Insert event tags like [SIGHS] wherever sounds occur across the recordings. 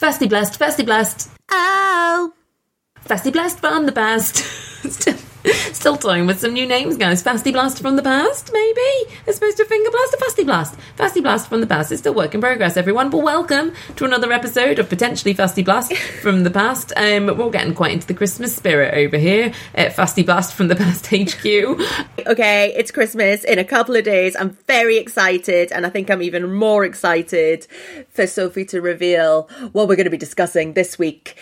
Firstly blessed, firstly blessed. Oh. Fasty Blast from the past. [LAUGHS] [LAUGHS] still, toying with some new names, guys. Fasty Blast from the past, maybe? As opposed to Finger Blast or Fasty Blast? Fasty Blast from the past is still work in progress, everyone. But welcome to another episode of potentially Fasty Blast from the past. Um, we're getting quite into the Christmas spirit over here at Fasty Blast from the past [LAUGHS] HQ. Okay, it's Christmas in a couple of days. I'm very excited, and I think I'm even more excited for Sophie to reveal what we're going to be discussing this week.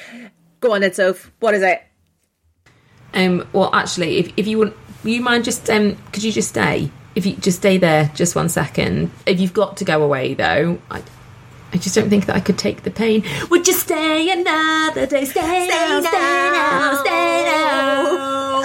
Go on then, Soph. What is it? Um, well, actually, if, if you would, you mind just um, could you just stay? If you just stay there, just one second. If you've got to go away, though, I, I just don't think that I could take the pain. Would you stay another day? Stay, stay now, stay now, stay now.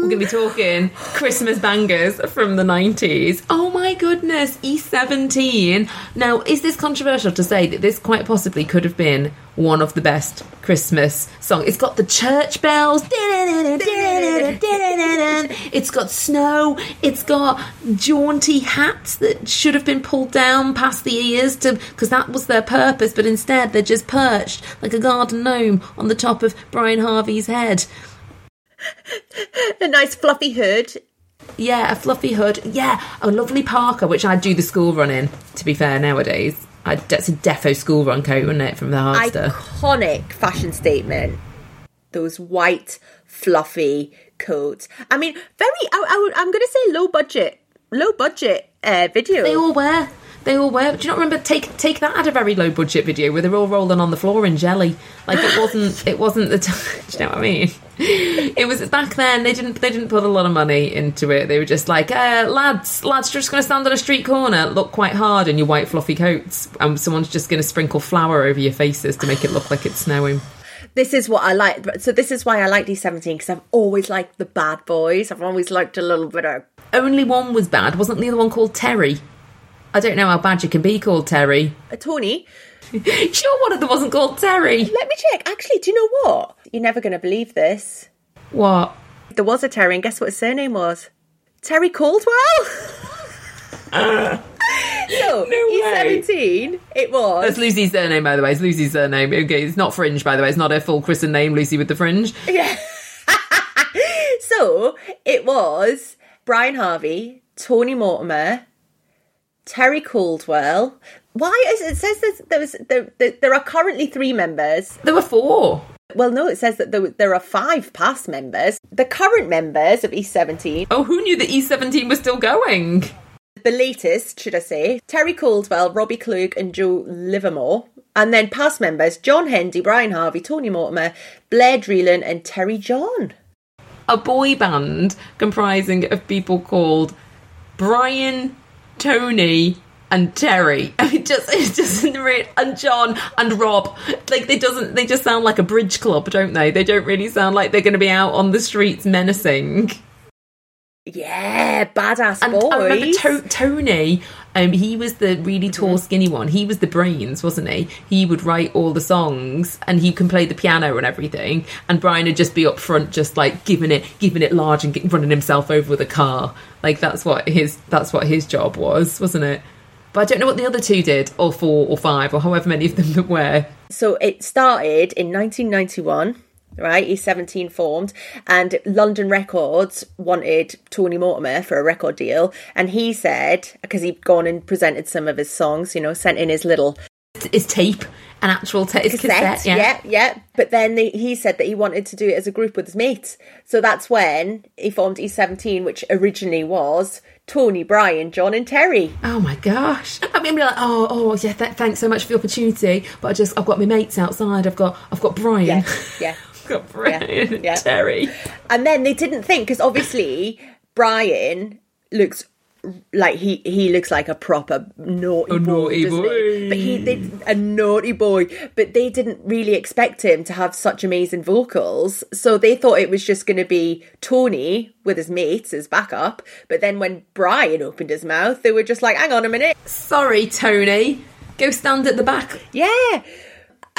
We're going to be talking Christmas bangers from the 90s. Oh my goodness, E17. Now, is this controversial to say that this quite possibly could have been one of the best Christmas songs? It's got the church bells. It's got snow. It's got jaunty hats that should have been pulled down past the ears to because that was their purpose, but instead they're just perched like a garden gnome on the top of Brian Harvey's head. [LAUGHS] A nice fluffy hood. Yeah, a fluffy hood. Yeah, a lovely parka, which I'd do the school run in. To be fair, nowadays, I'd, that's a defo school run coat, wouldn't it, from the Hardster? Iconic fashion statement. Those white, fluffy coats. I mean, very. I, I, I'm going to say low budget, low budget uh, video. They all wear. They all were. Do you not remember? Take take that at a very low budget video where they're all rolling on the floor in jelly. Like it wasn't. It wasn't the [LAUGHS] time. Do you know what I mean? It was back then. They didn't. They didn't put a lot of money into it. They were just like, uh, lads, lads, just going to stand on a street corner, look quite hard in your white fluffy coats, and someone's just going to sprinkle flour over your faces to make it look like it's snowing. this is what I like. So this is why I like E17 because I've always liked the bad boys. I've always liked a little bit of. Only one was bad. Wasn't the other one called Terry? I don't know how bad you can be called Terry. A Tony. Sure, one of them wasn't called Terry. Let me check. Actually, do you know what? You're never going to believe this. What? There was a Terry, and guess what his surname was? Terry Coldwell. [LAUGHS] so E17, it was. That's Lucy's surname, by the way. It's Lucy's surname. Okay, it's not Fringe, by the way. It's not her full christened name, Lucy with the fringe. Yeah. [LAUGHS] so it was Brian Harvey, Tony Mortimer, Terry Coldwell. Why is it says there's, there was there, there, there are currently three members. There were four. Well, no, it says that there, there are five past members. The current members of E17, Oh, who knew that E17 was still going? the latest, should I say, Terry Coldwell, Robbie Klug, and Joe Livermore. And then past members John Hendy, Brian Harvey, Tony Mortimer, Blair Dreelan, and Terry John. A boy band comprising of people called Brian, Tony, and Terry. [LAUGHS] It just it doesn't really and John and Rob. Like they doesn't they just sound like a bridge club, don't they? They don't really sound like they're gonna be out on the streets menacing. Yeah, badass And boys. I remember to- Tony, um, he was the really tall, skinny one. He was the brains, wasn't he? He would write all the songs, and he can play the piano and everything. And Brian would just be up front, just like giving it, giving it large and get, running himself over with a car. Like that's what his that's what his job was, wasn't it? But I don't know what the other two did, or four, or five, or however many of them there [LAUGHS] were. So it started in 1991, right? E17 formed, and London Records wanted Tony Mortimer for a record deal, and he said because he'd gone and presented some of his songs, you know, sent in his little His tape an actual tape? Is cassette, cassette? yeah. yeah, But then they, he said that he wanted to do it as a group with his mates, so that's when he formed E17, which originally was Tony, Brian, John, and Terry. Oh my gosh! I mean, like, oh, oh, yeah. Th- thanks so much for the opportunity, but I just, I've got my mates outside. I've got, I've got Brian. Yeah, yeah. [LAUGHS] Got Brian Yeah, and yeah. Terry. And then they didn't think because obviously Brian looks like he he looks like a proper naughty A boy, naughty doesn't he? But he they, a naughty boy. But they didn't really expect him to have such amazing vocals, so they thought it was just going to be Tony with his mates as backup. But then when Brian opened his mouth, they were just like, "Hang on a minute, Sorry, Tony. Go stand at the back. yeah."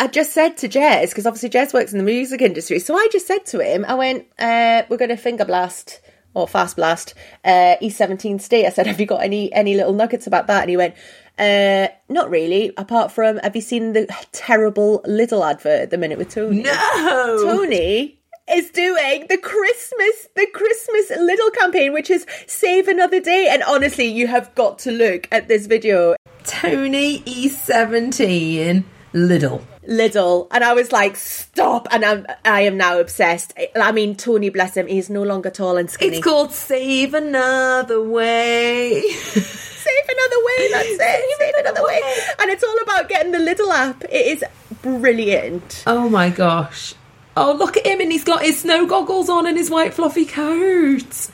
I just said to Jez because obviously Jez works in the music industry, so I just said to him, "I went, uh, we're going to finger blast." Or fast blast, uh, E17 state. I said, "Have you got any any little nuggets about that?" And he went, uh, "Not really. Apart from, have you seen the terrible little advert at the minute with Tony? No. Tony is doing the Christmas the Christmas little campaign, which is Save Another Day. And honestly, you have got to look at this video. Tony E17 Little. Little, and I was like, "Stop!" And I'm, I am now obsessed. I mean, Tony, bless him, he's no longer tall and skinny. It's called Save Another Way. [LAUGHS] Save another way. That's it. Save another way. And it's all about getting the little app. It is brilliant. oh my gosh. Oh, look at him, and he's got his snow goggles on and his white fluffy coat.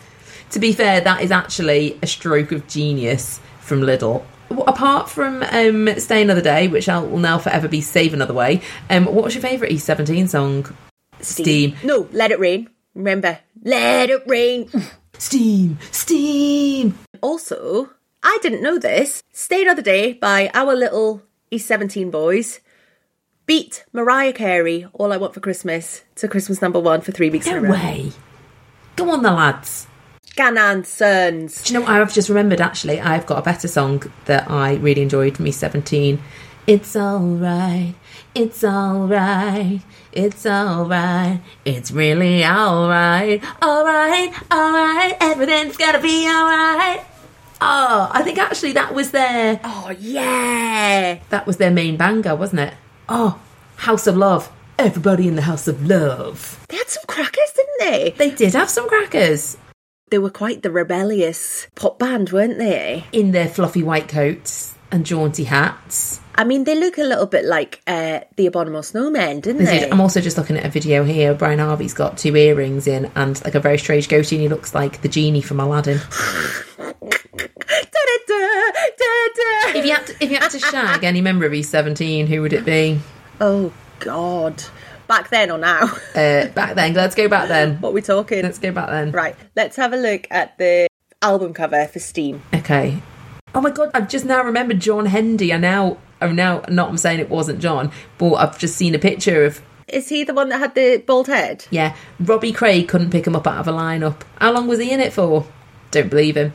To be fair, that is actually a stroke of genius from Lidl. Apart from um, Stay Another Day, which I'll, now forever be Save Another Way, um, what was your favourite E17 song? Steam. No, let it rain. Remember, let it rain. [SIGHS] Steam. Steam. Also, I didn't know this. Stay Another Day by our little E17 boys beat Mariah Carey, All I Want for Christmas, to Christmas number one for three weeks in No a row. way. Go on, the lads. Ganan Sons. Do you know what I've just remembered actually? I've got a better song that I really enjoyed from me 17. It's alright, it's alright, it's alright, it's really alright, alright, alright, everything's gonna be alright. Oh, I think actually that was their Oh, yeah. that was their main banger, wasn't it? Oh, House of Love. Everybody in the House of Love. They had some crackers, didn't they? They did have some crackers They were quite the rebellious pop band, weren't they? in their fluffy white coats and jaunty hats. I mean, they look a little bit like uh, the Abominable Snowmen, didn't They did. I'm also just looking at a video here. Brian Harvey's got two earrings in and like a very strange goatee, and he looks like the genie from Aladdin. [LAUGHS] If you had to, if you had to shag any member of E17, who would it be? Oh, God. Back then or now? [LAUGHS] Uh, back then, let's go back then. what are we talking? Let's go back then. Right, let's have a look at the album cover for Steam. Okay. Oh my god! I've just now remembered John Hendy. I now, I'm now not. I'm saying it wasn't John, but I've just seen a picture of. Is he the one that had the bald head? Yeah, Robbie Craig couldn't pick him up out of a lineup. How long was he in it for? Don't believe him.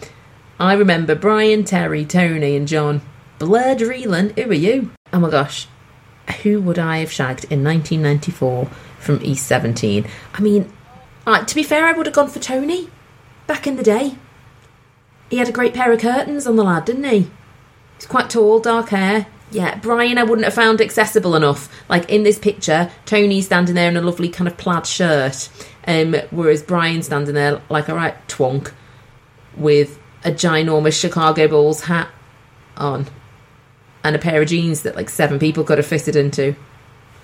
I remember Brian, Terry, Tony, and John. Blair Dreeland, who are you? Oh my gosh. Who would I have shagged in 1994 from East 17? I mean, uh, to be fair, I would have gone for Tony back in the day. He had a great pair of curtains on the lad, didn't he? He's quite tall, dark hair. Yeah, Brian, I wouldn't have found accessible enough. Like in this picture, Tony's standing there in a lovely kind of plaid shirt, um, whereas Brian's standing there like a right twonk with a ginormous Chicago Bulls hat on and a pair of jeans that like seven people could have fitted into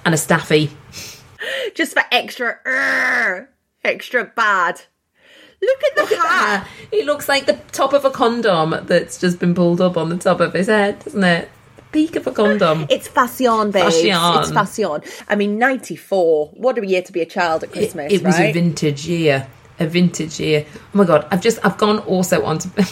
and a staffy. [LAUGHS] Just for extra, "Urgh," extra bad. Look at the hat. Ah, he looks like the top of a condom that's just been pulled up on the top of his head, doesn't it? The peak of a condom. It's fashion, babe. It's fashion. I mean, 94. What a year to be a child at Christmas, it, it was right? a vintage year. A vintage year. Oh my god! I've just I've gone also onto [LAUGHS]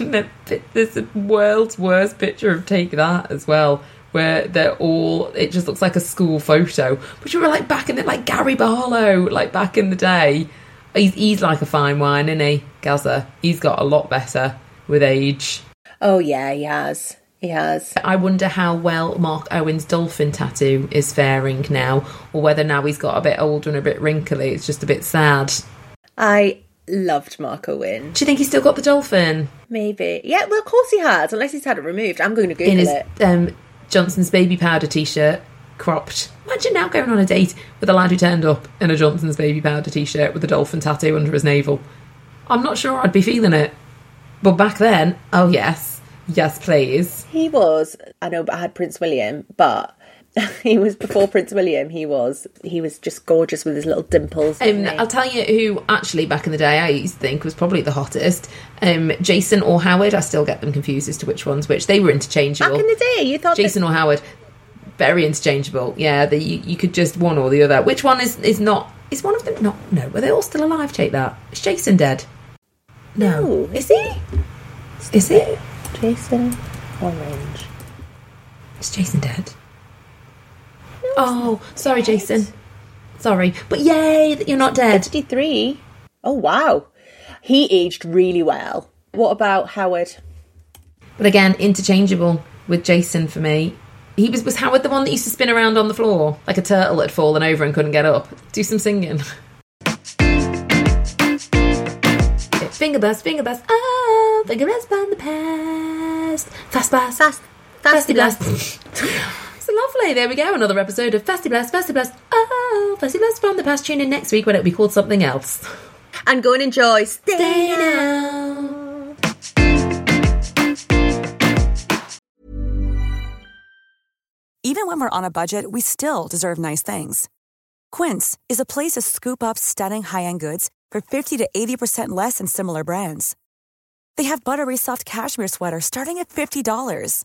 there's the world's worst picture of Take That as well, where they're all. It just looks like a school photo, but you were like back in the like Gary Barlow, like back in the day. He's he's like a fine wine, isn't he, Gaza? He's got a lot better with age. oh, yeah, he has. He has. I wonder how well Mark Owen's dolphin tattoo is faring now, or whether now he's got a bit older and a bit wrinkly. It's just a bit sad. I loved Mark Owen. Do you think he's still got the dolphin Maybe. Yeah, well, of course he has, unless he's had it removed. I'm going to Google in his it. um, Johnson's baby powder t-shirt, cropped? Imagine now going on a date with a lad who turned up in a Johnson's baby powder t-shirt with a dolphin tattoo under his navel. I'm not sure I'd be feeling it, but back then, oh yes, yes please. He was, I know, but I had Prince William, but [LAUGHS] he was before Prince William. He was he was just gorgeous with his little dimples. Um. I'll tell you who actually back in the day I used to think was probably the hottest. Um, Jason or Howard. I still get them confused as to which one's which. They were interchangeable. Back in the day, you thought that- Jason or Howard, very interchangeable. Yeah, the, you, you could just one or the other. Which one is is not? Is one of them not? No, were they all still alive? Take that. Is Jason dead? No. No. Is he? Is he? Jason Orange. Is Jason dead? Oh, sorry, Jason. Sorry, but yay that you're not dead. 63. Oh wow, he aged really well. What about Howard? But again, interchangeable with Jason for me. He was was Howard the one that used to spin around on the floor like a turtle that had fallen over and couldn't get up. Do some singing. [LAUGHS] Finger blast, finger blast, oh, finger blast from the past. Fast blast, Fast, fasty blast. [LAUGHS] so lovely. There we go. Another episode of Fasty Blast, Fasty Blast. Oh, Fasty Blast from the past. Tune in next week when it'll be called something else. And go and enjoy. Stay, Stay now. now. Even when we're on a budget, we still deserve nice things. Quince is a place to scoop up stunning high-end goods for 50 to 80% less than similar brands. They have buttery soft cashmere sweaters starting at $50,